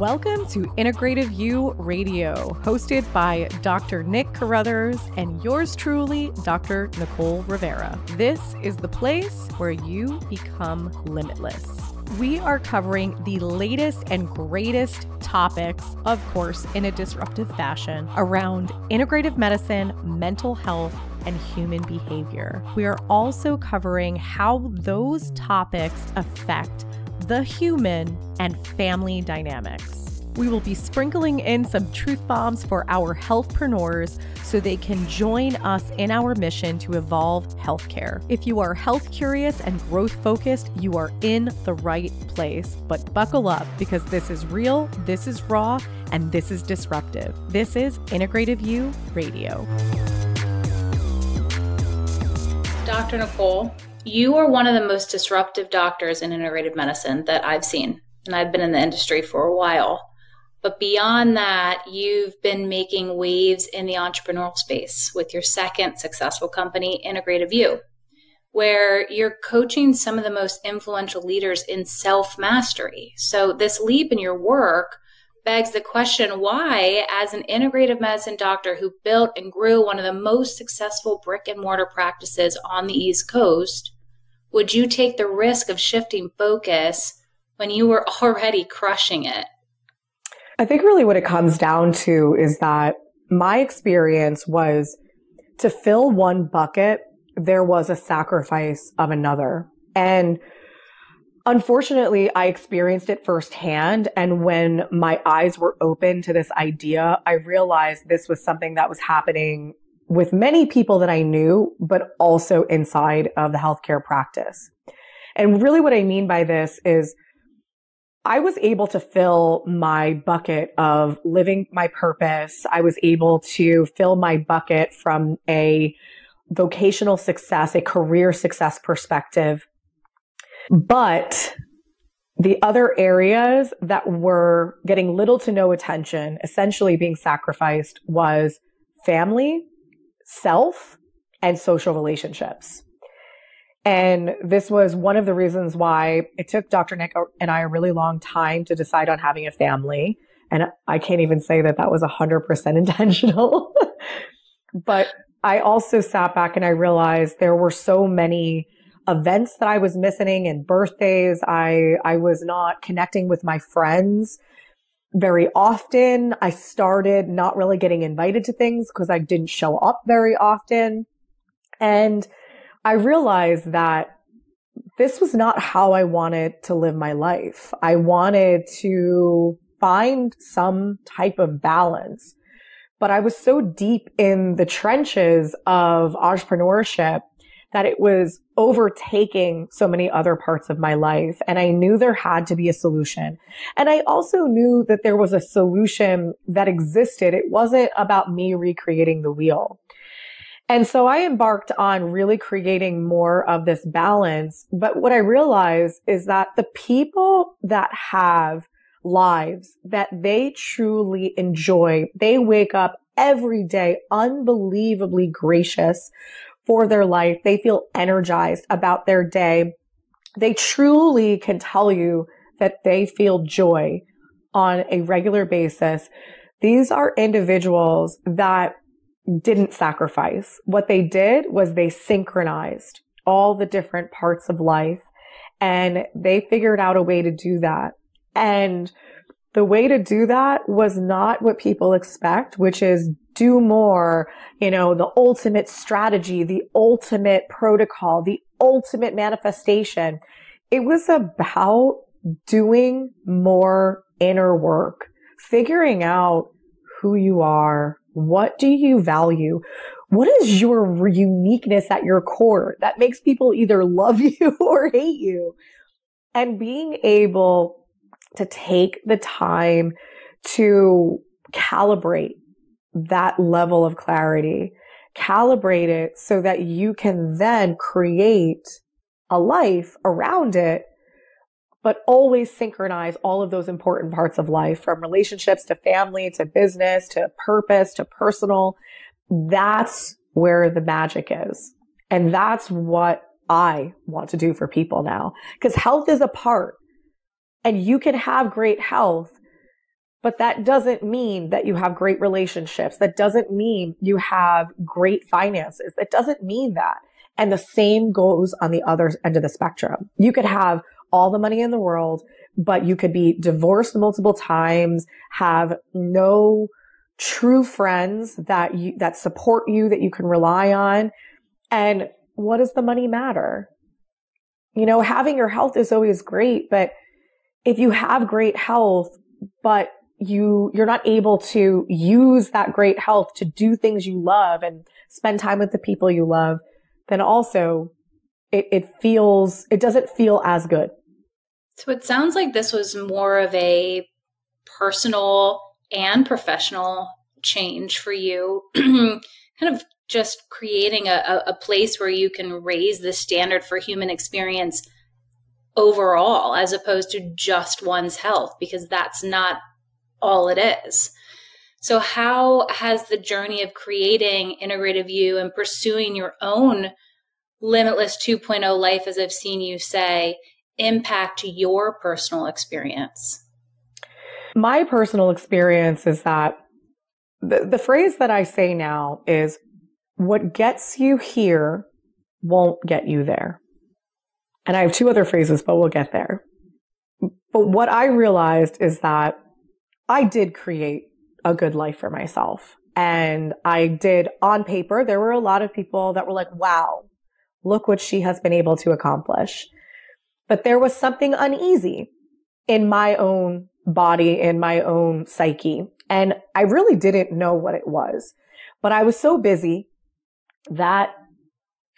Welcome to Integrative You Radio, hosted by Dr. Nick Carruthers and yours truly, Dr. Nicole Rivera. This is the place where you become limitless. We are covering the latest and greatest topics, of course, in a disruptive fashion around integrative medicine, mental health, and human behavior. We are also covering how those topics affect the human and family dynamics. We will be sprinkling in some truth bombs for our healthpreneurs so they can join us in our mission to evolve healthcare. If you are health curious and growth focused, you are in the right place. But buckle up because this is real, this is raw, and this is disruptive. This is Integrative You Radio. Dr. Nicole, you are one of the most disruptive doctors in integrative medicine that I've seen, and I've been in the industry for a while. But beyond that, you've been making waves in the entrepreneurial space with your second successful company, Integrative You, where you're coaching some of the most influential leaders in self mastery. So, this leap in your work begs the question why, as an integrative medicine doctor who built and grew one of the most successful brick and mortar practices on the East Coast, would you take the risk of shifting focus when you were already crushing it? I think really what it comes down to is that my experience was to fill one bucket, there was a sacrifice of another. And Unfortunately, I experienced it firsthand. And when my eyes were open to this idea, I realized this was something that was happening with many people that I knew, but also inside of the healthcare practice. And really what I mean by this is I was able to fill my bucket of living my purpose. I was able to fill my bucket from a vocational success, a career success perspective but the other areas that were getting little to no attention, essentially being sacrificed, was family, self, and social relationships. And this was one of the reasons why it took Dr. Nick and I a really long time to decide on having a family. And I can't even say that that was 100% intentional. but I also sat back and I realized there were so many events that I was missing and birthdays. I, I was not connecting with my friends very often. I started not really getting invited to things because I didn't show up very often. And I realized that this was not how I wanted to live my life. I wanted to find some type of balance. But I was so deep in the trenches of entrepreneurship that it was overtaking so many other parts of my life. And I knew there had to be a solution. And I also knew that there was a solution that existed. It wasn't about me recreating the wheel. And so I embarked on really creating more of this balance. But what I realized is that the people that have lives that they truly enjoy, they wake up every day unbelievably gracious for their life. They feel energized about their day. They truly can tell you that they feel joy on a regular basis. These are individuals that didn't sacrifice. What they did was they synchronized all the different parts of life and they figured out a way to do that. And the way to do that was not what people expect, which is do more, you know, the ultimate strategy, the ultimate protocol, the ultimate manifestation. It was about doing more inner work, figuring out who you are, what do you value, what is your uniqueness at your core that makes people either love you or hate you, and being able to take the time to calibrate that level of clarity, calibrate it so that you can then create a life around it, but always synchronize all of those important parts of life from relationships to family to business to purpose to personal. That's where the magic is. And that's what I want to do for people now because health is a part and you can have great health But that doesn't mean that you have great relationships. That doesn't mean you have great finances. It doesn't mean that. And the same goes on the other end of the spectrum. You could have all the money in the world, but you could be divorced multiple times, have no true friends that you, that support you, that you can rely on. And what does the money matter? You know, having your health is always great, but if you have great health, but you, you're not able to use that great health to do things you love and spend time with the people you love, then also it, it feels, it doesn't feel as good. So it sounds like this was more of a personal and professional change for you, kind of just creating a, a place where you can raise the standard for human experience overall, as opposed to just one's health, because that's not all it is. So, how has the journey of creating integrative you and pursuing your own limitless 2.0 life, as I've seen you say, impact your personal experience? My personal experience is that the, the phrase that I say now is what gets you here won't get you there. And I have two other phrases, but we'll get there. But what I realized is that I did create a good life for myself. And I did on paper, there were a lot of people that were like, wow, look what she has been able to accomplish. But there was something uneasy in my own body, in my own psyche. And I really didn't know what it was, but I was so busy that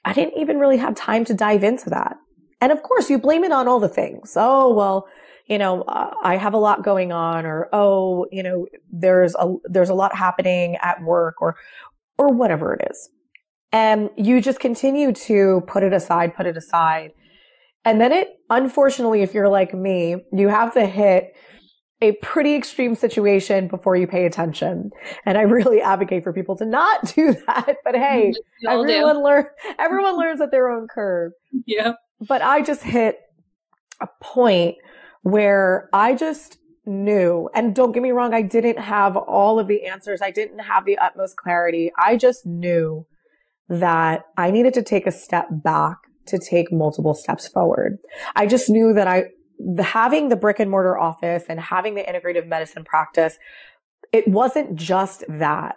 I didn't even really have time to dive into that. And of course, you blame it on all the things. Oh, well, you know, uh, I have a lot going on or, oh, you know, there's a, there's a lot happening at work or, or whatever it is. And you just continue to put it aside, put it aside. And then it, unfortunately, if you're like me, you have to hit a pretty extreme situation before you pay attention. And I really advocate for people to not do that. But hey, everyone learn everyone learns at their own curve. Yeah. But I just hit a point where I just knew, and don't get me wrong, I didn't have all of the answers. I didn't have the utmost clarity. I just knew that I needed to take a step back to take multiple steps forward. I just knew that I the, having the brick and mortar office and having the integrative medicine practice, it wasn't just that.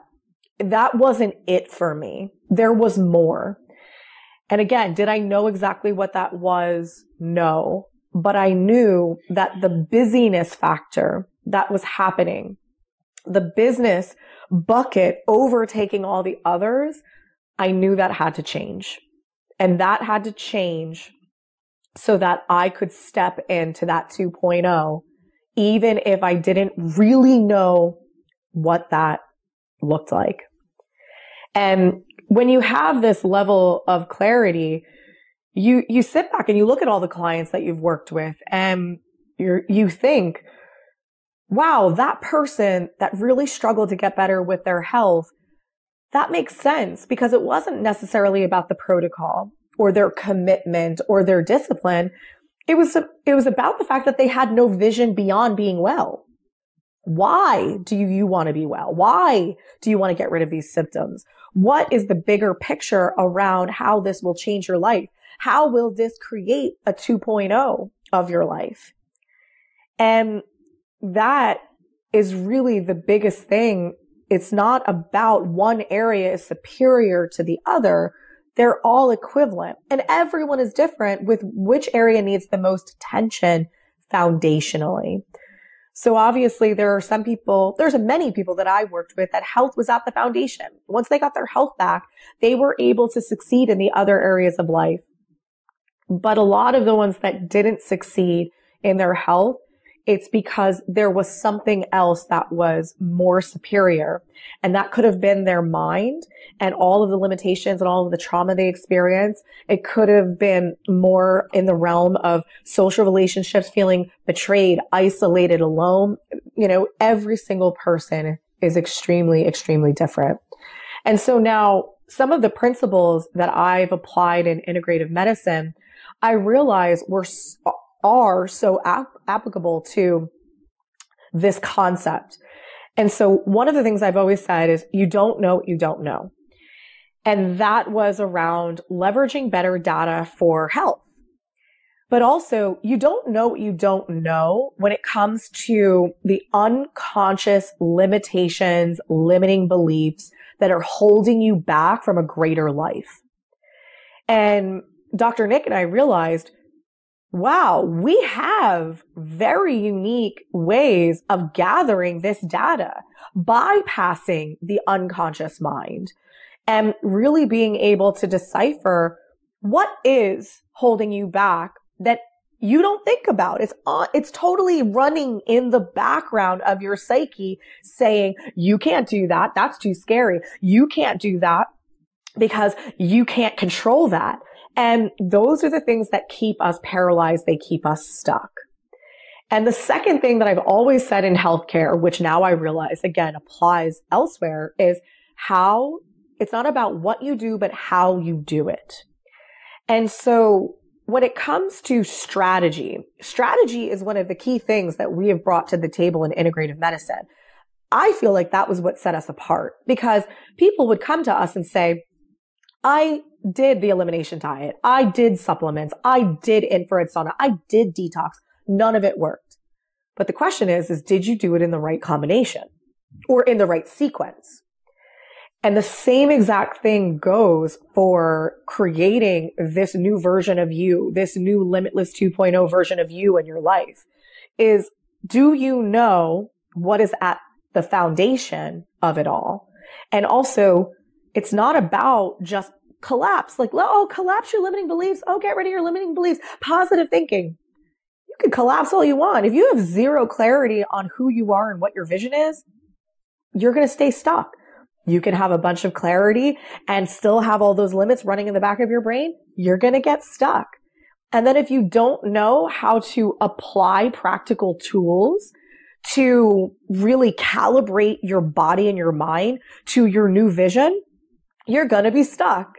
That wasn't it for me. There was more. And again, did I know exactly what that was? No. But I knew that the busyness factor that was happening, the business bucket overtaking all the others, I knew that had to change. And that had to change so that I could step into that 2.0, even if I didn't really know what that looked like. And when you have this level of clarity, you, you sit back and you look at all the clients that you've worked with and you you think, wow, that person that really struggled to get better with their health, that makes sense because it wasn't necessarily about the protocol or their commitment or their discipline. It was, it was about the fact that they had no vision beyond being well. Why do you want to be well? Why do you want to get rid of these symptoms? What is the bigger picture around how this will change your life? How will this create a 2.0 of your life? And that is really the biggest thing. It's not about one area is superior to the other they're all equivalent and everyone is different with which area needs the most attention foundationally. So obviously there are some people, there's many people that I worked with that health was at the foundation. Once they got their health back, they were able to succeed in the other areas of life. But a lot of the ones that didn't succeed in their health it's because there was something else that was more superior. And that could have been their mind and all of the limitations and all of the trauma they experienced. It could have been more in the realm of social relationships, feeling betrayed, isolated, alone. You know, every single person is extremely, extremely different. And so now some of the principles that I've applied in integrative medicine, I realize were are so ap- applicable to this concept. And so one of the things I've always said is you don't know what you don't know. And that was around leveraging better data for health. But also, you don't know what you don't know when it comes to the unconscious limitations, limiting beliefs that are holding you back from a greater life. And Dr. Nick and I realized, wow, we have very unique ways of gathering this data, bypassing the unconscious mind and really being able to decipher what is holding you back that you don't think about. It's it's totally running in the background of your psyche saying, you can't do that. That's too scary. You can't do that because you can't control that. And those are the things that keep us paralyzed. They keep us stuck. And the second thing that I've always said in healthcare, which now I realize again applies elsewhere is how it's not about what you do, but how you do it. And so when it comes to strategy, strategy is one of the key things that we have brought to the table in integrative medicine. I feel like that was what set us apart because people would come to us and say, I did the elimination diet. I did supplements. I did infrared sauna. I did detox. None of it worked. But the question is, is did you do it in the right combination or in the right sequence? And the same exact thing goes for creating this new version of you, this new limitless 2.0 version of you in your life is do you know what is at the foundation of it all? And also, it's not about just collapse, like, oh, collapse your limiting beliefs. Oh, get rid of your limiting beliefs. Positive thinking. You can collapse all you want. If you have zero clarity on who you are and what your vision is, you're going to stay stuck. You can have a bunch of clarity and still have all those limits running in the back of your brain. You're going to get stuck. And then if you don't know how to apply practical tools to really calibrate your body and your mind to your new vision, you're going to be stuck.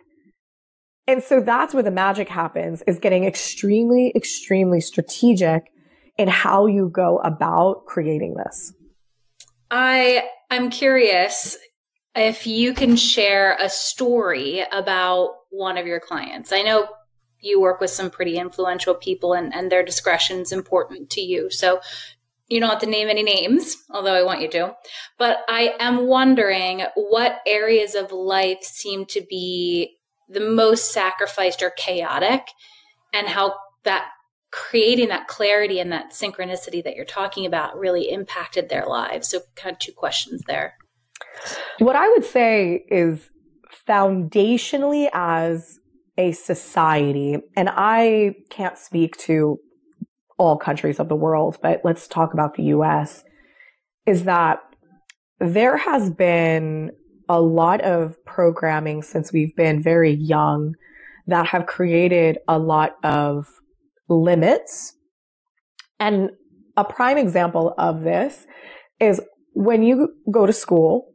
And so that's where the magic happens is getting extremely, extremely strategic in how you go about creating this. I I'm curious if you can share a story about one of your clients. I know you work with some pretty influential people and, and their discretion is important to you. So you don't have to name any names, although I want you to. But I am wondering what areas of life seem to be the most sacrificed or chaotic and how that creating that clarity and that synchronicity that you're talking about really impacted their lives. So kind of two questions there. What I would say is foundationally as a society, and I can't speak to all countries of the world, but let's talk about the US, is that there has been a lot of programming since we've been very young that have created a lot of limits. And a prime example of this is when you go to school,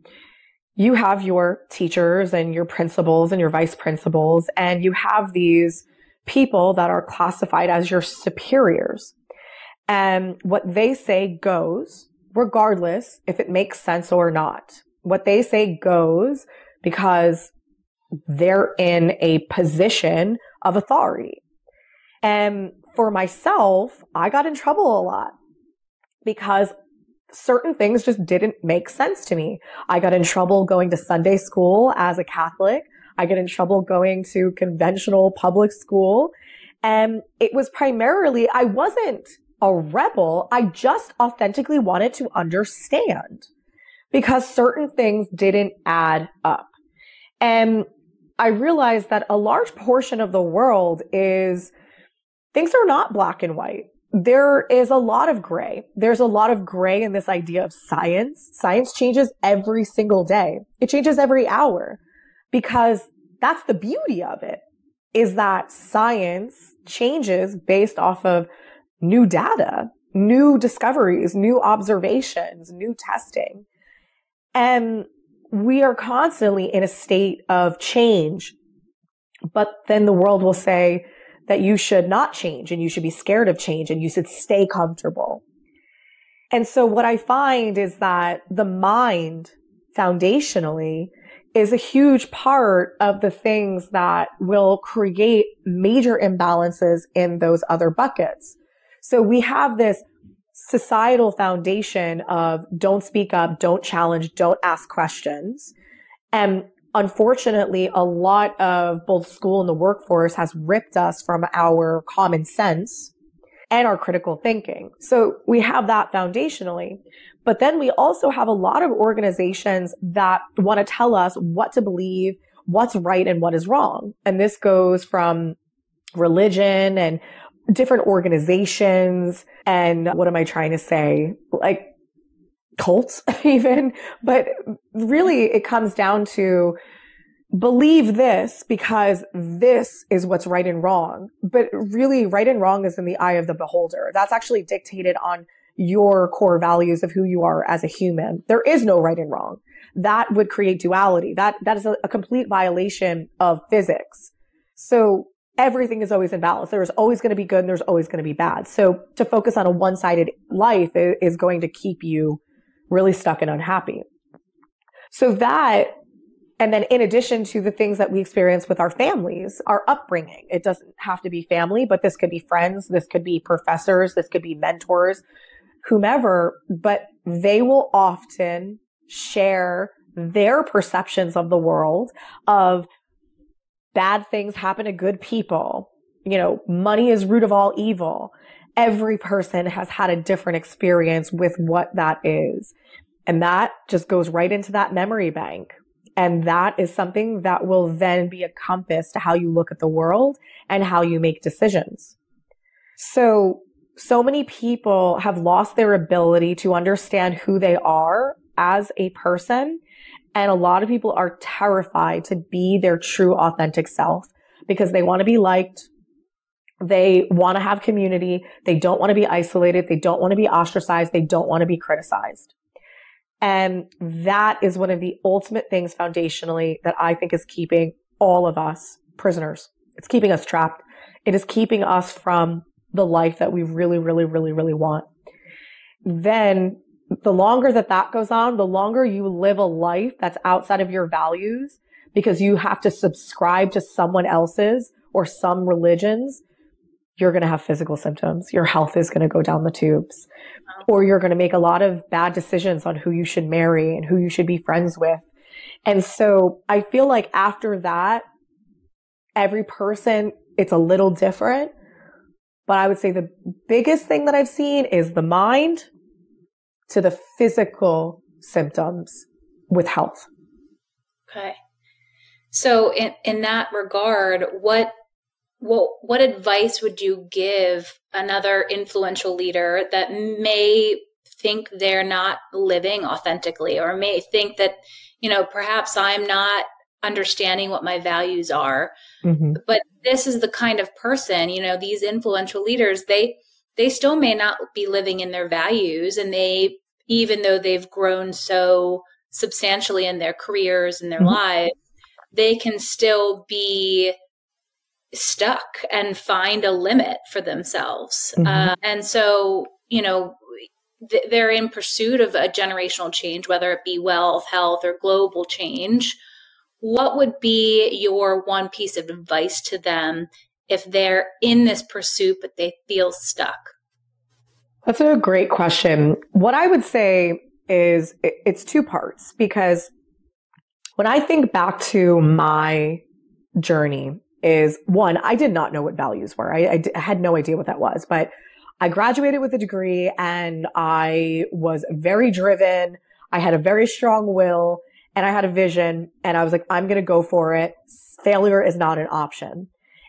you have your teachers and your principals and your vice principals, and you have these people that are classified as your superiors. And what they say goes, regardless if it makes sense or not. What they say goes because they're in a position of authority. And for myself, I got in trouble a lot because certain things just didn't make sense to me. I got in trouble going to Sunday school as a Catholic. I get in trouble going to conventional public school. And it was primarily, I wasn't a rebel. I just authentically wanted to understand because certain things didn't add up. And I realized that a large portion of the world is things are not black and white there is a lot of gray. There's a lot of gray in this idea of science. Science changes every single day. It changes every hour because that's the beauty of it is that science changes based off of new data, new discoveries, new observations, new testing. And we are constantly in a state of change. But then the world will say, that you should not change and you should be scared of change and you should stay comfortable. And so what I find is that the mind foundationally is a huge part of the things that will create major imbalances in those other buckets. So we have this societal foundation of don't speak up, don't challenge, don't ask questions. And unfortunately, a lot of both school and the workforce has ripped us from our common sense and our critical thinking. So we have that foundationally. But then we also have a lot of organizations that want to tell us what to believe, what's right and what is wrong. And this goes from religion and different organizations. And what am I trying to say? Like cults even. But really it comes down to believe this because this is what's right and wrong. But really right and wrong is in the eye of the beholder. That's actually dictated on your core values of who you are as a human. There is no right and wrong. That would create duality. That, that is a, a complete violation of physics. So everything is always in balance. There's always going to be good and there's always going to be bad. So to focus on a one-sided life is going to keep you really stuck and unhappy. So that, and then in addition to the things that we experience with our families, our upbringing, it doesn't have to be family, but this could be friends. This could be professors. This could be mentors whomever, but they will often share their perceptions of the world of bad things happen to good people. You know, money is root of all evil. Every person has had a different experience with what that is. And that just goes right into that memory bank. And that is something that will then be a compass to how you look at the world and how you make decisions. So so many people have lost their ability to understand who they are as a person. And a lot of people are terrified to be their true authentic self because they want to be liked. They want to have community. They don't want to be isolated. They don't want to be ostracized. They don't want to be criticized. And that is one of the ultimate things foundationally that I think is keeping all of us prisoners. It's keeping us trapped. It is keeping us from the life that we really, really, really, really want. Then the longer that that goes on, the longer you live a life that's outside of your values because you have to subscribe to someone else's or some religions, you're going to have physical symptoms. Your health is going to go down the tubes or you're going to make a lot of bad decisions on who you should marry and who you should be friends with. And so I feel like after that, every person, it's a little different but I would say the biggest thing that I've seen is the mind to the physical symptoms with health. Okay. So in, in that regard, what what what advice would you give another influential leader that may think they're not living authentically or may think that you know perhaps i'm not understanding what my values are mm-hmm. but this is the kind of person you know these influential leaders they they still may not be living in their values and they even though they've grown so substantially in their careers and their mm-hmm. lives they can still be stuck and find a limit for themselves mm-hmm. uh, and so you know they're in pursuit of a generational change whether it be wealth health or global change what would be your one piece of advice to them if they're in this pursuit but they feel stuck? That's a great question. What I would say is it's two parts because when I think back to my journey is one, I did not know what values were. I, I had no idea what that was, but I graduated with a degree and I was very driven. I had a very strong will and I had a vision and I was like, I'm going to go for it. Failure is not an option.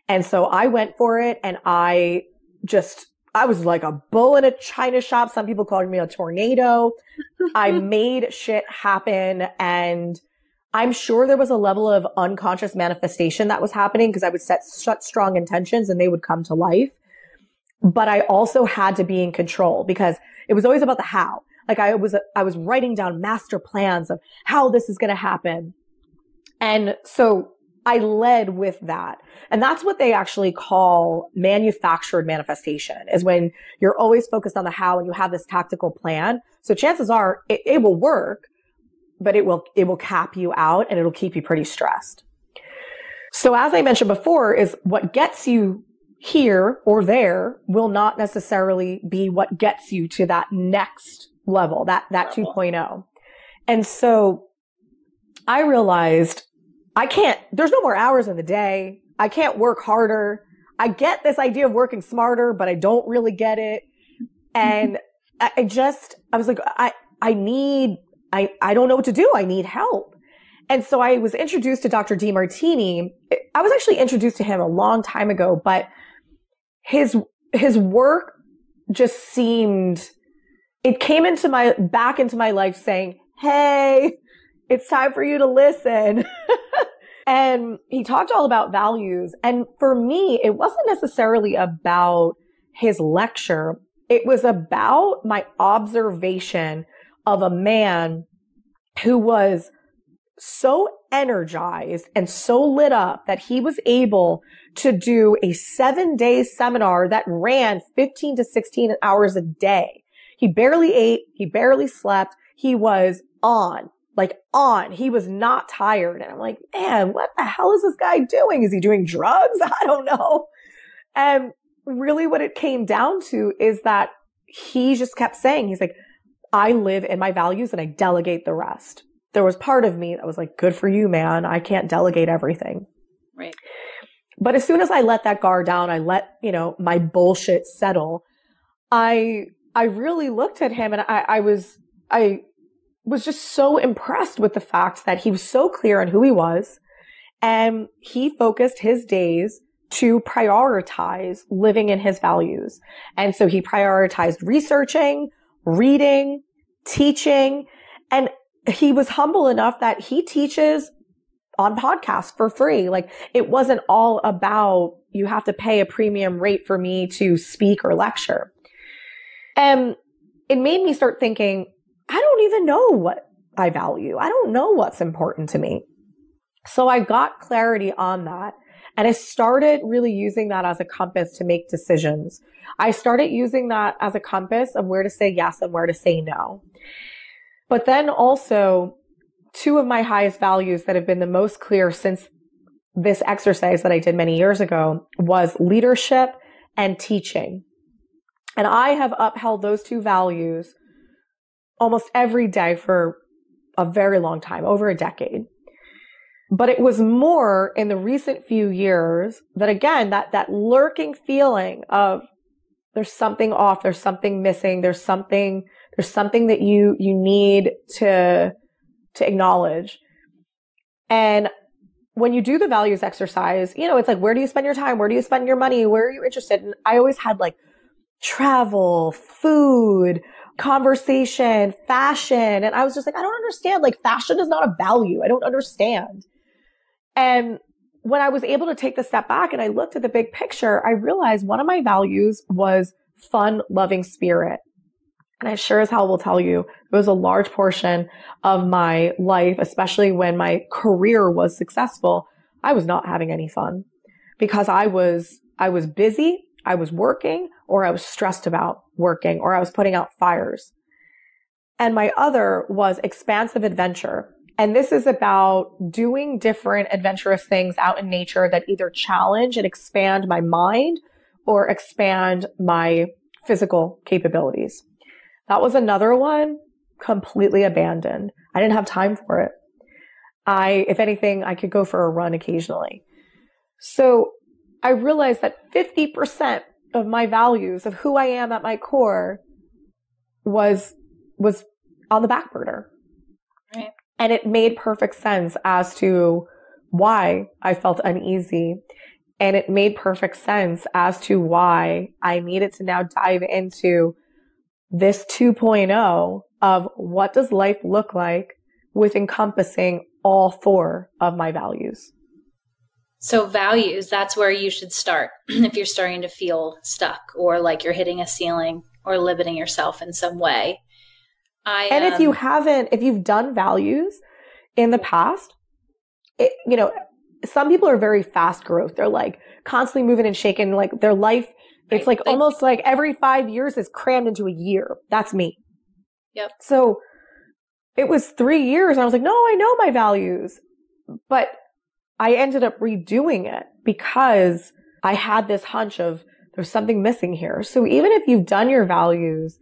And so I went for it and I just, I was like a bull in a china shop. Some people called me a tornado. I made shit happen and I'm sure there was a level of unconscious manifestation that was happening because I would set such strong intentions and they would come to life. But I also had to be in control because it was always about the how. Like I was, I was writing down master plans of how this is going to happen. And so I led with that. And that's what they actually call manufactured manifestation is when you're always focused on the how and you have this tactical plan. So chances are it, it will work, but it will, it will cap you out and it'll keep you pretty stressed. So as I mentioned before is what gets you here or there will not necessarily be what gets you to that next level, that, that 2.0. And so I realized I can't, there's no more hours in the day. I can't work harder. I get this idea of working smarter, but I don't really get it. And I just, I was like, I, I need, I, I don't know what to do. I need help. And so I was introduced to Dr. Demartini. I was actually introduced to him a long time ago, but his, his work just seemed, it came into my, back into my life saying, Hey, it's time for you to listen. and he talked all about values. And for me, it wasn't necessarily about his lecture. It was about my observation of a man who was so energized and so lit up that he was able to do a seven day seminar that ran 15 to 16 hours a day. He barely ate. He barely slept. He was on like on. He was not tired. And I'm like, man, what the hell is this guy doing? Is he doing drugs? I don't know. And really what it came down to is that he just kept saying, he's like, I live in my values and I delegate the rest. There was part of me that was like, good for you, man. I can't delegate everything. Right. But as soon as I let that guard down, I let, you know, my bullshit settle. I, I really looked at him and I, I was, I was just so impressed with the fact that he was so clear on who he was and he focused his days to prioritize living in his values. And so he prioritized researching, reading, teaching, and he was humble enough that he teaches on podcasts for free. Like it wasn't all about you have to pay a premium rate for me to speak or lecture. And it made me start thinking, I don't even know what I value. I don't know what's important to me. So I got clarity on that. And I started really using that as a compass to make decisions. I started using that as a compass of where to say yes and where to say no. But then also two of my highest values that have been the most clear since this exercise that I did many years ago was leadership and teaching. And I have upheld those two values almost every day for a very long time, over a decade. But it was more in the recent few years that again, that, that lurking feeling of there's something off, there's something missing, there's something, there's something that you, you need to, to acknowledge. And when you do the values exercise, you know, it's like, where do you spend your time? Where do you spend your money? Where are you interested? And I always had like travel, food, conversation, fashion. And I was just like, I don't understand. Like fashion is not a value. I don't understand. And when I was able to take the step back and I looked at the big picture, I realized one of my values was fun, loving spirit. And I sure as hell will tell you, it was a large portion of my life, especially when my career was successful. I was not having any fun because I was, I was busy. I was working or I was stressed about working or I was putting out fires. And my other was expansive adventure. And this is about doing different adventurous things out in nature that either challenge and expand my mind or expand my physical capabilities. That was another one completely abandoned. I didn't have time for it. I, if anything, I could go for a run occasionally. So I realized that 50% of my values of who I am at my core was was on the back burner. Right. And it made perfect sense as to why I felt uneasy. And it made perfect sense as to why I needed to now dive into this 2.0 of what does life look like with encompassing all four of my values. So, values, that's where you should start if you're starting to feel stuck or like you're hitting a ceiling or limiting yourself in some way. I, and um, if you um, haven't, if you've done values in the past, it, you know, some people are very fast growth. They're like constantly moving and shaking, like their life. It's like almost like every five years is crammed into a year. That's me. Yep. So it was three years. And I was like, no, I know my values. But I ended up redoing it because I had this hunch of there's something missing here. So even if you've done your values,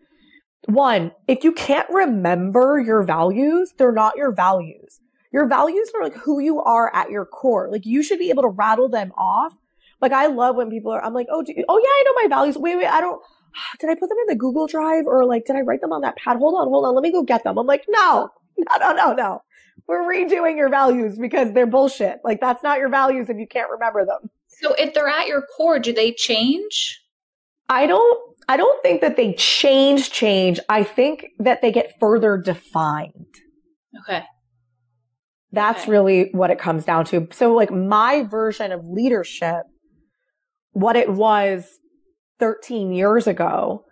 one, if you can't remember your values, they're not your values. Your values are like who you are at your core. Like you should be able to rattle them off. Like I love when people are, I'm like, oh, you, oh yeah, I know my values. Wait, wait, I don't, did I put them in the Google Drive or like, did I write them on that pad? Hold on, hold on. Let me go get them. I'm like, no, no, no, no, no. We're redoing your values because they're bullshit. Like that's not your values if you can't remember them. So if they're at your core, do they change? I don't I don't think that they change change. I think that they get further defined. Okay. That's okay. really what it comes down to. So like my version of leadership, what it was 13 years ago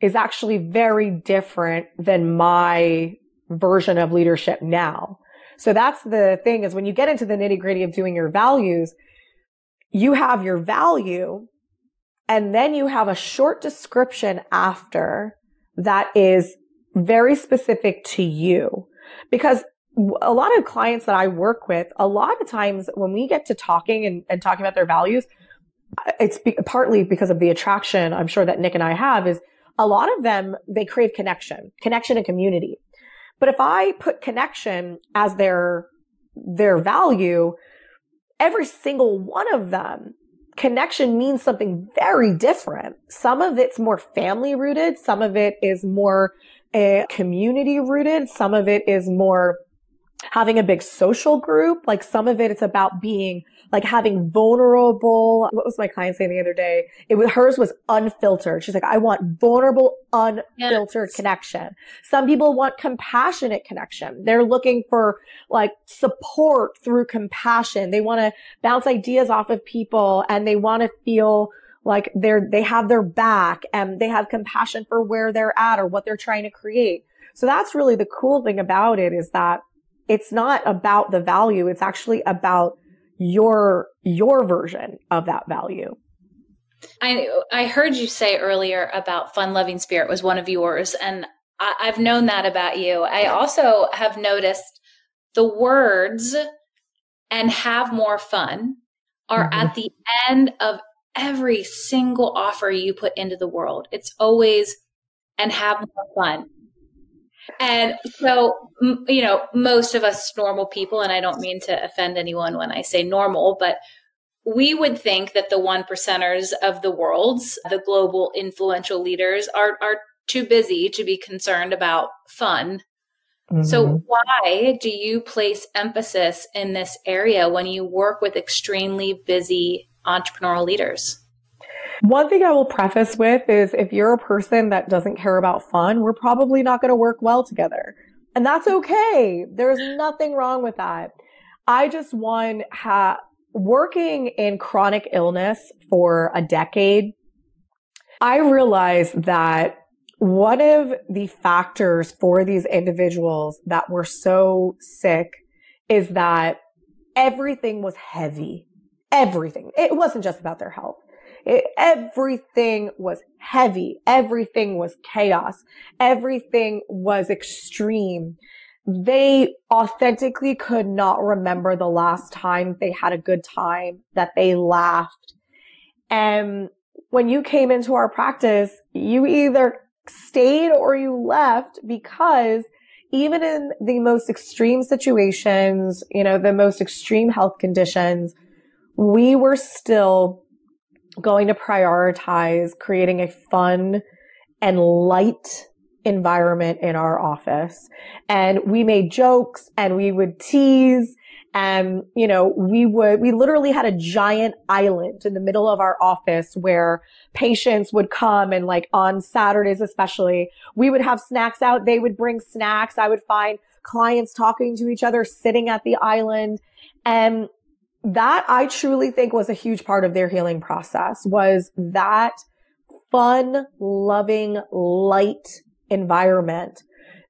is actually very different than my version of leadership now. So that's the thing is when you get into the nitty gritty of doing your values, you have your value and then you have a short description after that is very specific to you. Because a lot of clients that I work with, a lot of times when we get to talking and, and talking about their values, it's be, partly because of the attraction I'm sure that Nick and I have is a lot of them, they crave connection, connection and community. But if I put connection as their, their value, every single one of them connection means something very different. Some of it's more family rooted. Some of it is more uh, community rooted. Some of it is more having a big social group. Like some of it, it's about being like having vulnerable. What was my client saying the other day? It was hers was unfiltered. She's like, I want vulnerable, unfiltered yes. connection. Some people want compassionate connection. They're looking for like support through compassion. They want to bounce ideas off of people and they want to feel like they're, they have their back and they have compassion for where they're at or what they're trying to create. So that's really the cool thing about it is that it's not about the value. It's actually about your, your version of that value. I, I heard you say earlier about fun loving spirit was one of yours. And I, I've known that about you. I also have noticed the words and have more fun are mm-hmm. at the end of every single offer you put into the world. It's always and have more fun. And so, you know, most of us normal people, and I don't mean to offend anyone when I say normal, but we would think that the one percenters of the world's, the global influential leaders, are, are too busy to be concerned about fun. Mm-hmm. So, why do you place emphasis in this area when you work with extremely busy entrepreneurial leaders? One thing I will preface with is if you're a person that doesn't care about fun, we're probably not going to work well together. And that's okay. There's nothing wrong with that. I just want ha- working in chronic illness for a decade. I realized that one of the factors for these individuals that were so sick is that everything was heavy. Everything. It wasn't just about their health. It, everything was heavy. Everything was chaos. Everything was extreme. They authentically could not remember the last time they had a good time, that they laughed. And when you came into our practice, you either stayed or you left because even in the most extreme situations, you know, the most extreme health conditions, we were still going to prioritize creating a fun and light environment in our office. And we made jokes and we would tease and, you know, we would, we literally had a giant island in the middle of our office where patients would come and like on Saturdays, especially, we would have snacks out. They would bring snacks. I would find clients talking to each other, sitting at the island. And that I truly think was a huge part of their healing process was that fun, loving, light environment.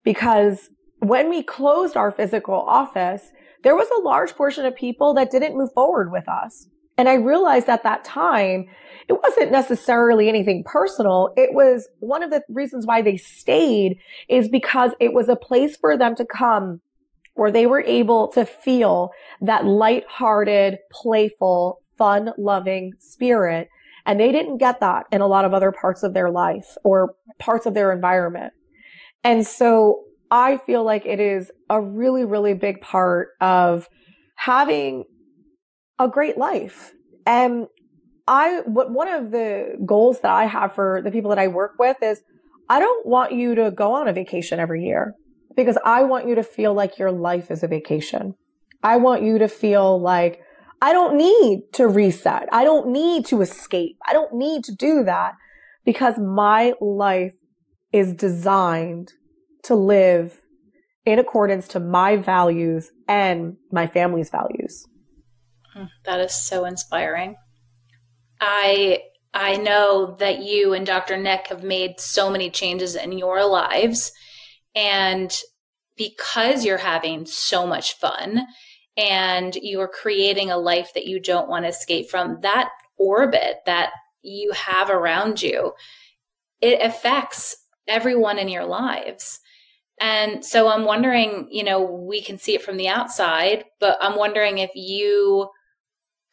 Because when we closed our physical office, there was a large portion of people that didn't move forward with us. And I realized at that time, it wasn't necessarily anything personal. It was one of the reasons why they stayed is because it was a place for them to come where they were able to feel that light-hearted, playful, fun loving spirit. And they didn't get that in a lot of other parts of their life or parts of their environment. And so I feel like it is a really, really big part of having a great life. And I, what one of the goals that I have for the people that I work with is I don't want you to go on a vacation every year because I want you to feel like your life is a vacation. I want you to feel like I don't need to reset. I don't need to escape. I don't need to do that because my life is designed to live in accordance to my values and my family's values. Hmm, that is so inspiring. I I know that you and Dr. Nick have made so many changes in your lives and because you're having so much fun and you're creating a life that you don't want to escape from that orbit that you have around you it affects everyone in your lives. And so I'm wondering, you know, we can see it from the outside, but I'm wondering if you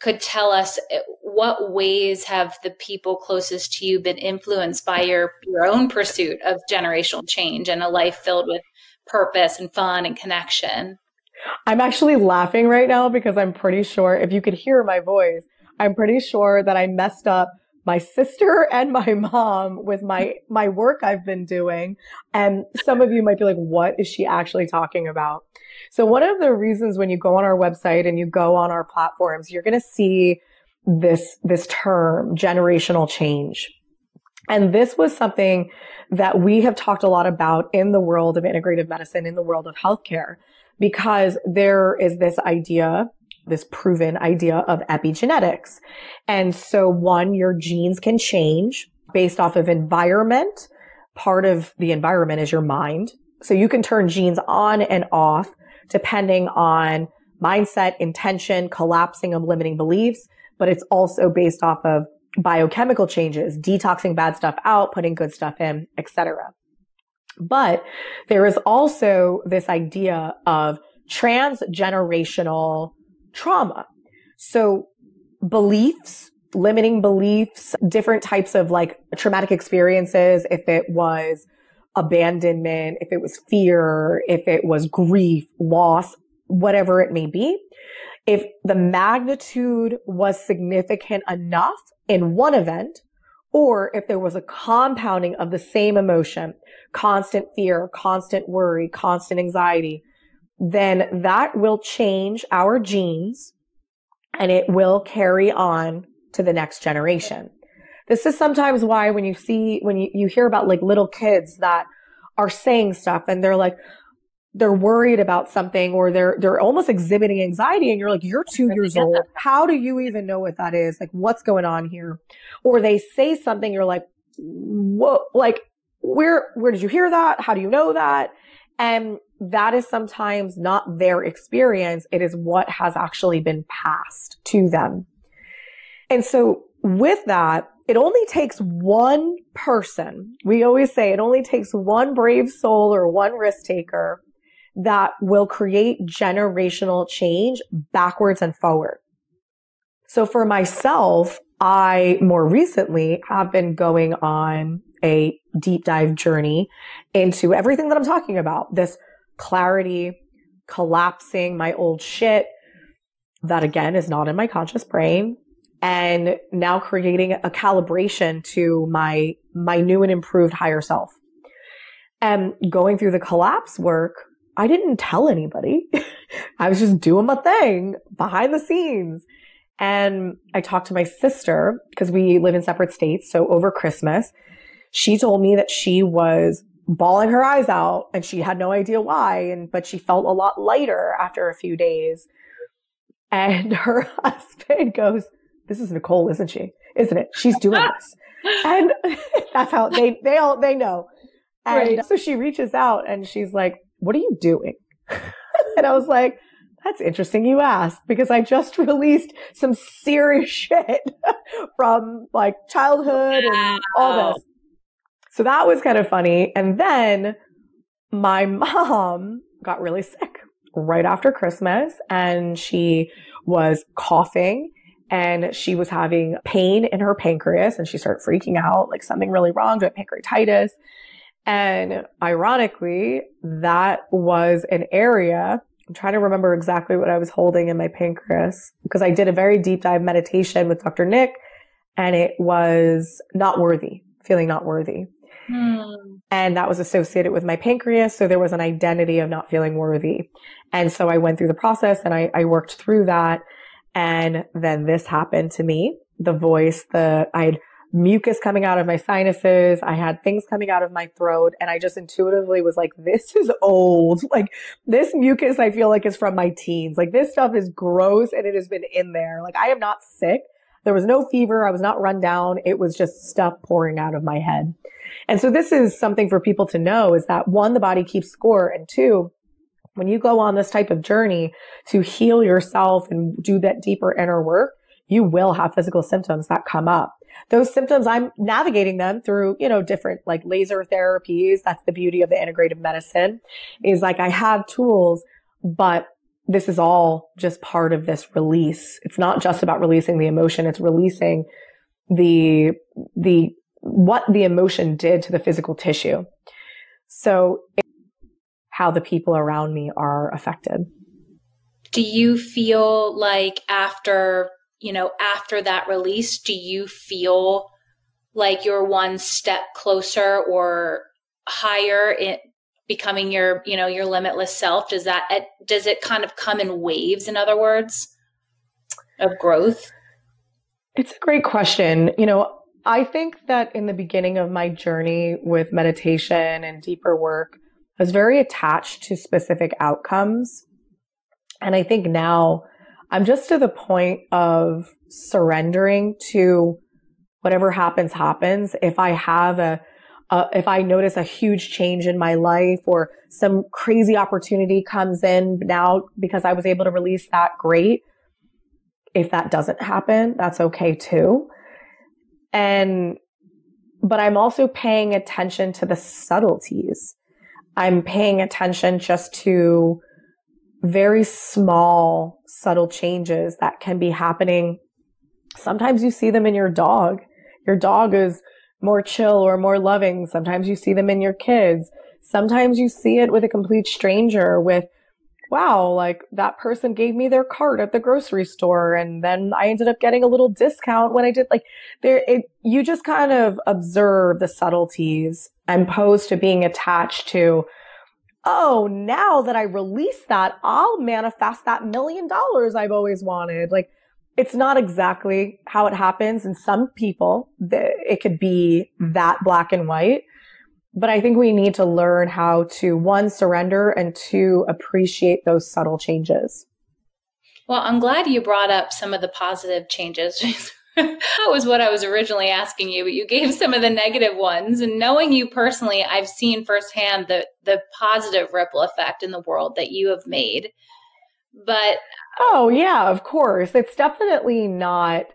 could tell us eh, what ways have the people closest to you been influenced by your your own pursuit of generational change and a life filled with purpose and fun and connection. I'm actually laughing right now because I'm pretty sure if you could hear my voice, I'm pretty sure that I messed up my sister and my mom with my my work I've been doing and some of you might be like what is she actually talking about so one of the reasons when you go on our website and you go on our platforms you're going to see this this term generational change and this was something that we have talked a lot about in the world of integrative medicine in the world of healthcare because there is this idea this proven idea of epigenetics. And so one, your genes can change based off of environment. Part of the environment is your mind. So you can turn genes on and off depending on mindset, intention, collapsing of limiting beliefs, but it's also based off of biochemical changes, detoxing bad stuff out, putting good stuff in, etc. But there is also this idea of transgenerational trauma. So beliefs, limiting beliefs, different types of like traumatic experiences, if it was abandonment, if it was fear, if it was grief, loss, whatever it may be. If the magnitude was significant enough in one event, or if there was a compounding of the same emotion, constant fear, constant worry, constant anxiety, then that will change our genes and it will carry on to the next generation. This is sometimes why when you see, when you, you hear about like little kids that are saying stuff and they're like, they're worried about something or they're, they're almost exhibiting anxiety and you're like, you're two years old. How do you even know what that is? Like, what's going on here? Or they say something, you're like, whoa, like, where, where did you hear that? How do you know that? And that is sometimes not their experience. It is what has actually been passed to them. And so with that, it only takes one person. We always say it only takes one brave soul or one risk taker that will create generational change backwards and forward. So for myself, I more recently have been going on a deep dive journey into everything that I'm talking about. This clarity, collapsing my old shit that again is not in my conscious brain and now creating a calibration to my my new and improved higher self. And going through the collapse work, I didn't tell anybody. I was just doing my thing behind the scenes. And I talked to my sister because we live in separate states. So over Christmas, she told me that she was bawling her eyes out and she had no idea why and but she felt a lot lighter after a few days and her husband goes this is nicole isn't she isn't it she's doing this and that's how they they all they know and right. so she reaches out and she's like what are you doing and i was like That's interesting you asked because I just released some serious shit from like childhood wow. and all this. So that was kind of funny. And then my mom got really sick right after Christmas and she was coughing and she was having pain in her pancreas and she started freaking out like something really wrong, doing pancreatitis. And ironically, that was an area. I'm trying to remember exactly what I was holding in my pancreas because I did a very deep dive meditation with Dr. Nick and it was not worthy, feeling not worthy. Hmm. And that was associated with my pancreas. So there was an identity of not feeling worthy. And so I went through the process and I, I worked through that. And then this happened to me. The voice, the, I had mucus coming out of my sinuses. I had things coming out of my throat and I just intuitively was like, this is old. Like this mucus, I feel like is from my teens. Like this stuff is gross and it has been in there. Like I am not sick. There was no fever. I was not run down. It was just stuff pouring out of my head. And so this is something for people to know is that one, the body keeps score and two, when you go on this type of journey to heal yourself and do that deeper inner work, you will have physical symptoms that come up. Those symptoms, I'm navigating them through, you know, different like laser therapies. That's the beauty of the integrative medicine is like I have tools, but this is all just part of this release. It's not just about releasing the emotion. It's releasing the, the, what the emotion did to the physical tissue. So how the people around me are affected. Do you feel like after, you know, after that release, do you feel like you're one step closer or higher in becoming your, you know, your limitless self? Does that does it kind of come in waves in other words of growth? It's a great question. You know, I think that in the beginning of my journey with meditation and deeper work, I was very attached to specific outcomes. And I think now I'm just to the point of surrendering to whatever happens, happens. If I have a, a, if I notice a huge change in my life or some crazy opportunity comes in now because I was able to release that, great. If that doesn't happen, that's okay too. And, but I'm also paying attention to the subtleties. I'm paying attention just to very small, subtle changes that can be happening. Sometimes you see them in your dog. Your dog is more chill or more loving. Sometimes you see them in your kids. Sometimes you see it with a complete stranger with wow, like that person gave me their card at the grocery store and then I ended up getting a little discount when I did like there it you just kind of observe the subtleties and opposed to being attached to oh, now that I release that, I'll manifest that million dollars I've always wanted. Like it's not exactly how it happens And some people. It could be that black and white. But I think we need to learn how to one, surrender and two, appreciate those subtle changes. Well, I'm glad you brought up some of the positive changes. that was what I was originally asking you, but you gave some of the negative ones. And knowing you personally, I've seen firsthand the the positive ripple effect in the world that you have made. But oh yeah, of course. It's definitely not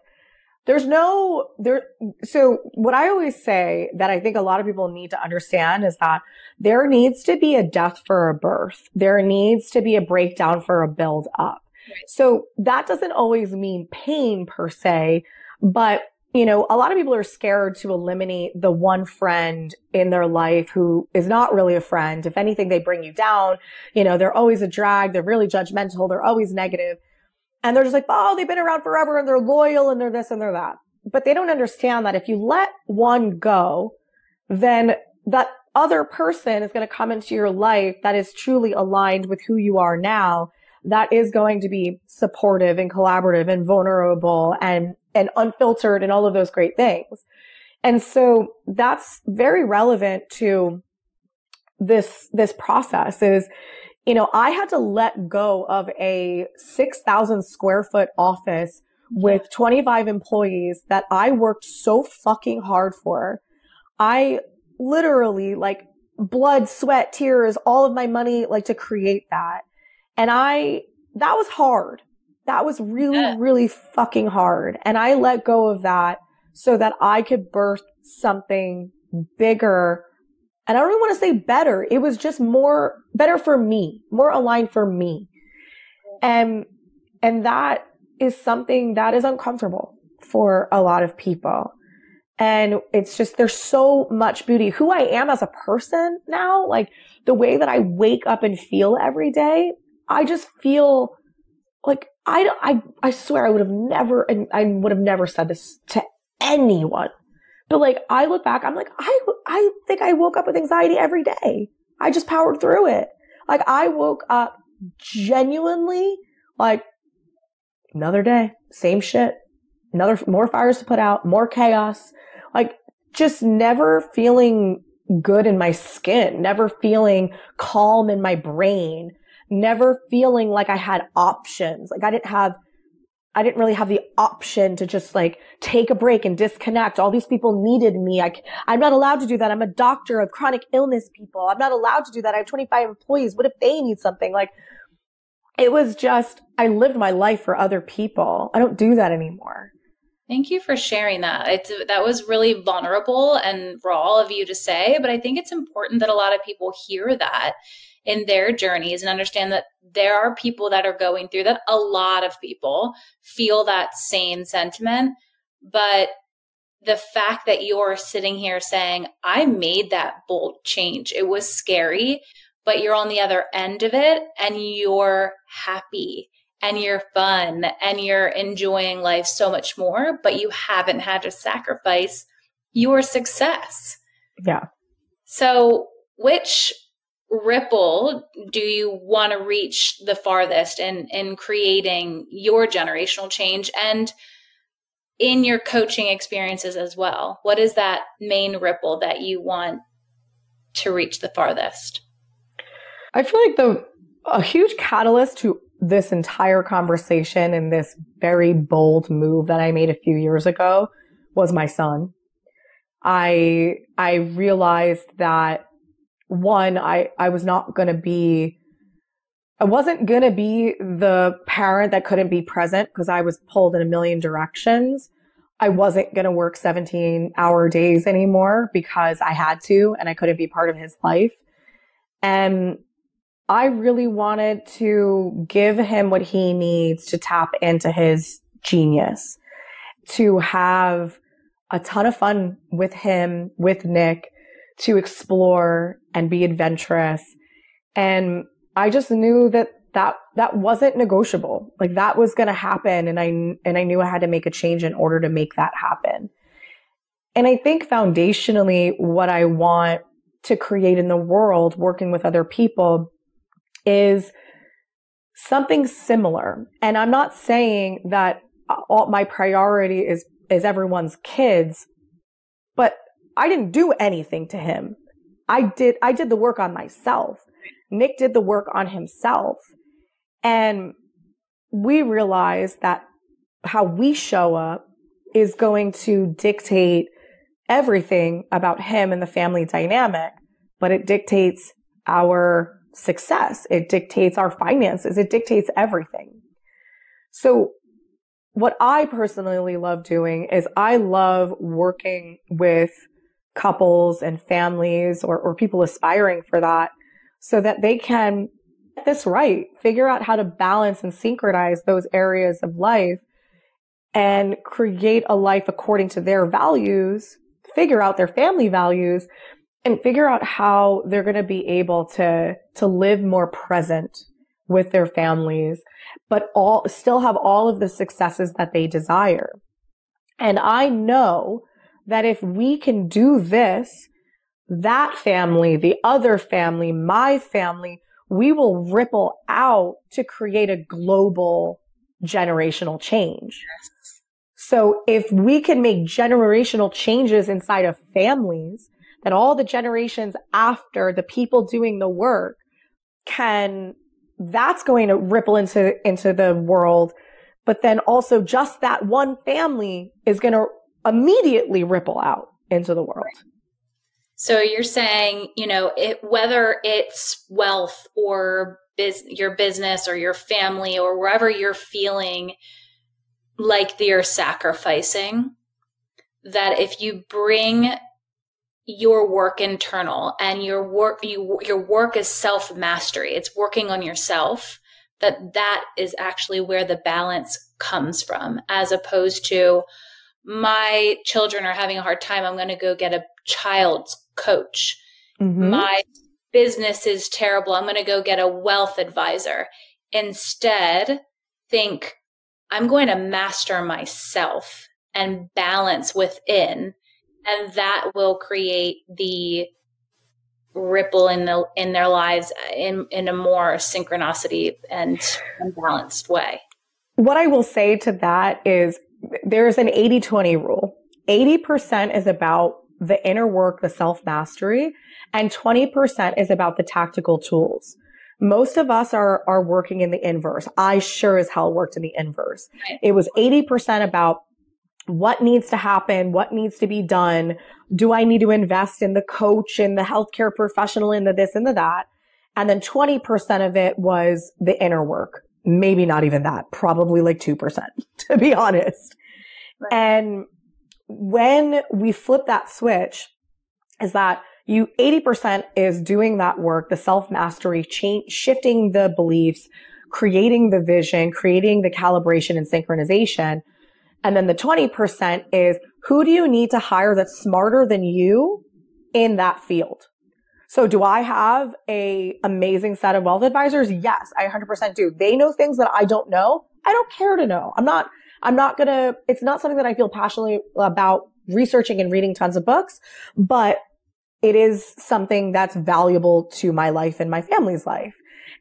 there's no there so what i always say that i think a lot of people need to understand is that there needs to be a death for a birth there needs to be a breakdown for a build up so that doesn't always mean pain per se but you know, a lot of people are scared to eliminate the one friend in their life who is not really a friend. If anything, they bring you down. You know, they're always a drag. They're really judgmental. They're always negative. And they're just like, oh, they've been around forever and they're loyal and they're this and they're that. But they don't understand that if you let one go, then that other person is going to come into your life that is truly aligned with who you are now. That is going to be supportive and collaborative and vulnerable and, and unfiltered and all of those great things. And so that's very relevant to this, this process is you know, I had to let go of a 6,000 square foot office with 25 employees that I worked so fucking hard for. I literally like blood, sweat, tears, all of my money, like to create that. And I that was hard. That was really, yeah. really fucking hard. And I let go of that so that I could birth something bigger. And I don't even want to say better. It was just more better for me, more aligned for me. And, and that is something that is uncomfortable for a lot of people. And it's just, there's so much beauty. Who I am as a person now, like the way that I wake up and feel every day, I just feel like I, I, I swear I would have never, and I would have never said this to anyone. But like, I look back, I'm like, I, I think I woke up with anxiety every day. I just powered through it. Like, I woke up genuinely like another day, same shit, another, more fires to put out, more chaos, like just never feeling good in my skin, never feeling calm in my brain, never feeling like I had options. Like I didn't have, I didn't really have the option to just like take a break and disconnect. All these people needed me. I, I'm not allowed to do that. I'm a doctor of chronic illness people. I'm not allowed to do that. I have 25 employees. What if they need something? Like it was just, I lived my life for other people. I don't do that anymore. Thank you for sharing that. It's, that was really vulnerable and raw of you to say, but I think it's important that a lot of people hear that in their journeys and understand that there are people that are going through that. A lot of people feel that same sentiment, but the fact that you're sitting here saying, I made that bold change, it was scary, but you're on the other end of it and you're happy and you're fun and you're enjoying life so much more, but you haven't had to sacrifice your success. Yeah. So, which ripple do you want to reach the farthest in in creating your generational change and in your coaching experiences as well? What is that main ripple that you want to reach the farthest? I feel like the a huge catalyst to this entire conversation and this very bold move that i made a few years ago was my son. I i realized that one, I, I was not going to be, I wasn't going to be the parent that couldn't be present because I was pulled in a million directions. I wasn't going to work 17 hour days anymore because I had to and I couldn't be part of his life. And I really wanted to give him what he needs to tap into his genius, to have a ton of fun with him, with Nick, to explore and be adventurous. And I just knew that that, that wasn't negotiable. Like that was going to happen. And I, and I knew I had to make a change in order to make that happen. And I think foundationally, what I want to create in the world, working with other people, is something similar. And I'm not saying that all my priority is is everyone's kids, I didn't do anything to him. I did, I did the work on myself. Nick did the work on himself. And we realized that how we show up is going to dictate everything about him and the family dynamic, but it dictates our success. It dictates our finances. It dictates everything. So what I personally love doing is I love working with couples and families or, or people aspiring for that so that they can get this right, figure out how to balance and synchronize those areas of life and create a life according to their values, figure out their family values and figure out how they're going to be able to, to live more present with their families, but all still have all of the successes that they desire. And I know that if we can do this, that family, the other family, my family, we will ripple out to create a global generational change. So if we can make generational changes inside of families, then all the generations after the people doing the work can, that's going to ripple into, into the world. But then also just that one family is going to immediately ripple out into the world. So you're saying, you know, it, whether it's wealth or biz- your business or your family or wherever you're feeling like you're sacrificing that if you bring your work internal and your work you your work is self mastery it's working on yourself that that is actually where the balance comes from as opposed to my children are having a hard time i'm going to go get a child's coach. Mm-hmm. my business is terrible i'm going to go get a wealth advisor. Instead think i'm going to master myself and balance within and that will create the ripple in the in their lives in in a more synchronicity and, and balanced way. What i will say to that is there's an 80-20 rule 80% is about the inner work the self mastery and 20% is about the tactical tools most of us are are working in the inverse i sure as hell worked in the inverse it was 80% about what needs to happen? What needs to be done? Do I need to invest in the coach and the healthcare professional in the this and the that? And then 20% of it was the inner work. Maybe not even that, probably like 2%, to be honest. Right. And when we flip that switch is that you 80% is doing that work, the self mastery, change, shifting the beliefs, creating the vision, creating the calibration and synchronization and then the 20% is who do you need to hire that's smarter than you in that field? So do I have a amazing set of wealth advisors? Yes, I 100% do. They know things that I don't know. I don't care to know. I'm not, I'm not gonna, it's not something that I feel passionately about researching and reading tons of books, but it is something that's valuable to my life and my family's life.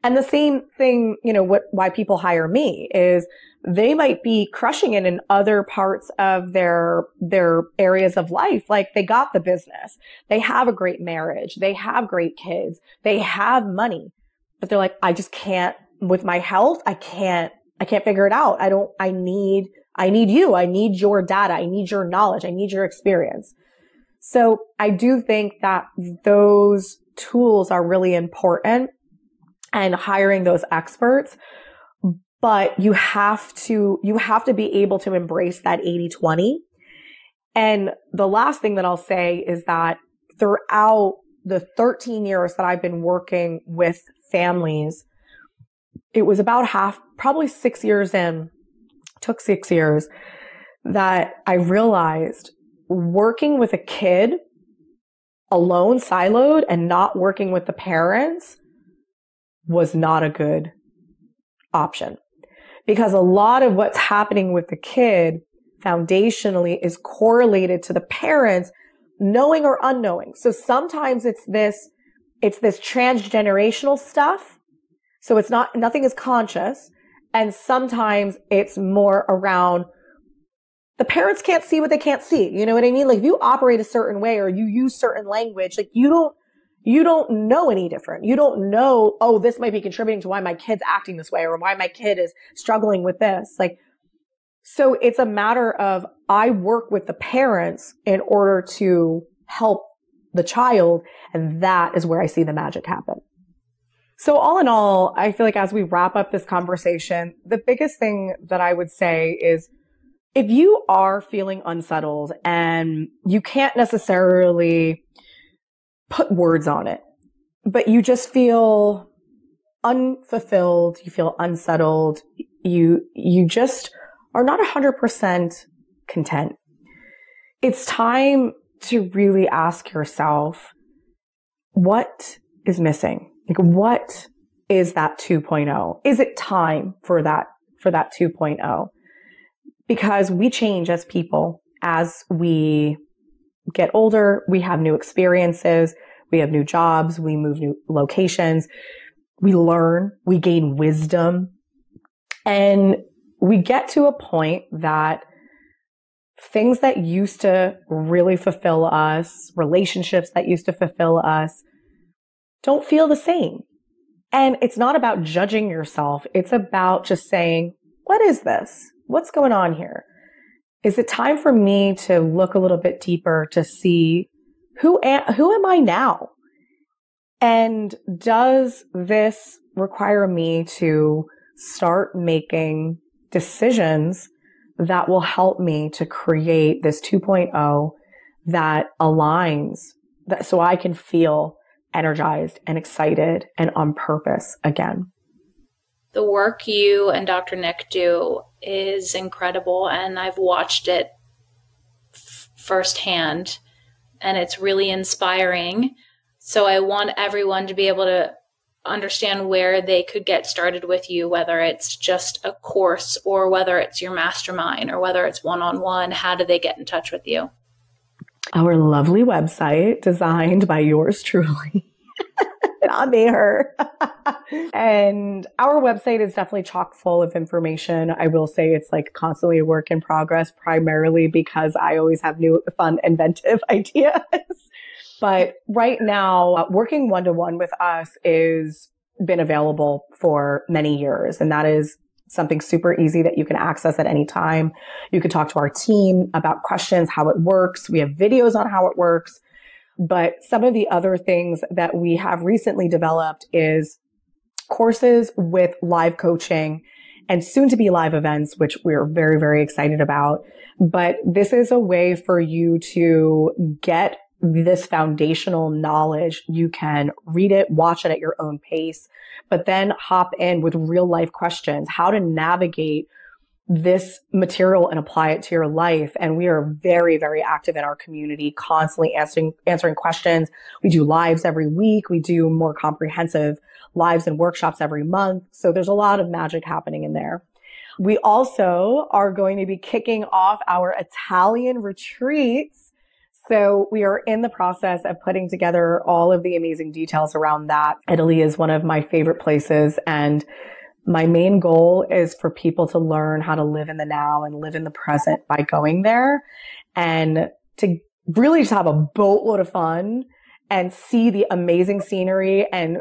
And the same thing, you know, what, why people hire me is they might be crushing it in other parts of their, their areas of life. Like they got the business. They have a great marriage. They have great kids. They have money, but they're like, I just can't with my health. I can't, I can't figure it out. I don't, I need, I need you. I need your data. I need your knowledge. I need your experience. So I do think that those tools are really important and hiring those experts but you have to, you have to be able to embrace that 80 20. And the last thing that I'll say is that throughout the 13 years that I've been working with families, it was about half, probably six years in, took six years that I realized working with a kid alone, siloed, and not working with the parents was not a good option because a lot of what's happening with the kid foundationally is correlated to the parents knowing or unknowing. So sometimes it's this, it's this transgenerational stuff. So it's not, nothing is conscious. And sometimes it's more around the parents can't see what they can't see. You know what I mean? Like if you operate a certain way or you use certain language, like you don't, you don't know any different. You don't know, oh, this might be contributing to why my kid's acting this way or why my kid is struggling with this. Like, so it's a matter of I work with the parents in order to help the child. And that is where I see the magic happen. So all in all, I feel like as we wrap up this conversation, the biggest thing that I would say is if you are feeling unsettled and you can't necessarily put words on it, but you just feel unfulfilled. You feel unsettled. You, you just are not 100% content. It's time to really ask yourself, what is missing? Like, what is that 2.0? Is it time for that, for that 2.0? Because we change as people as we get older, we have new experiences, we have new jobs, we move new locations, we learn, we gain wisdom, and we get to a point that things that used to really fulfill us, relationships that used to fulfill us, don't feel the same. And it's not about judging yourself. It's about just saying, what is this? What's going on here? Is it time for me to look a little bit deeper to see who am, who am I now? And does this require me to start making decisions that will help me to create this 2.0 that aligns that so I can feel energized and excited and on purpose again. The work you and Dr. Nick do is incredible, and I've watched it f- firsthand, and it's really inspiring. So I want everyone to be able to understand where they could get started with you, whether it's just a course or whether it's your mastermind or whether it's one on one. How do they get in touch with you? Our lovely website designed by yours truly. Me, her. and our website is definitely chock full of information. I will say it's like constantly a work in progress, primarily because I always have new, fun, inventive ideas. But right now, uh, working one to one with us is been available for many years. And that is something super easy that you can access at any time. You can talk to our team about questions, how it works. We have videos on how it works. But some of the other things that we have recently developed is courses with live coaching and soon to be live events, which we're very, very excited about. But this is a way for you to get this foundational knowledge. You can read it, watch it at your own pace, but then hop in with real life questions, how to navigate this material and apply it to your life. And we are very, very active in our community, constantly answering, answering questions. We do lives every week. We do more comprehensive lives and workshops every month. So there's a lot of magic happening in there. We also are going to be kicking off our Italian retreats so we are in the process of putting together all of the amazing details around that. Italy is one of my favorite places and my main goal is for people to learn how to live in the now and live in the present by going there and to really just have a boatload of fun and see the amazing scenery and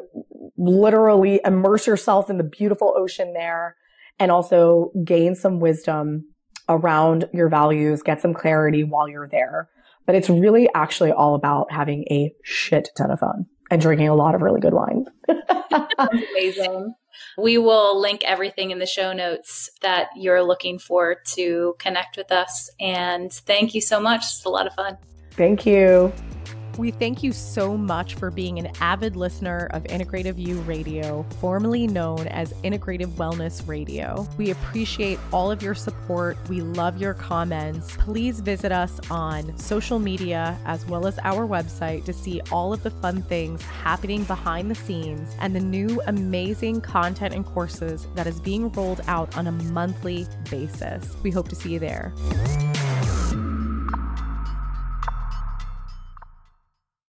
literally immerse yourself in the beautiful ocean there and also gain some wisdom around your values, get some clarity while you're there. But it's really actually all about having a shit ton of fun and drinking a lot of really good wine. Amazing. We will link everything in the show notes that you're looking for to connect with us. And thank you so much. It's a lot of fun. Thank you. We thank you so much for being an avid listener of Integrative You Radio, formerly known as Integrative Wellness Radio. We appreciate all of your support. We love your comments. Please visit us on social media as well as our website to see all of the fun things happening behind the scenes and the new amazing content and courses that is being rolled out on a monthly basis. We hope to see you there.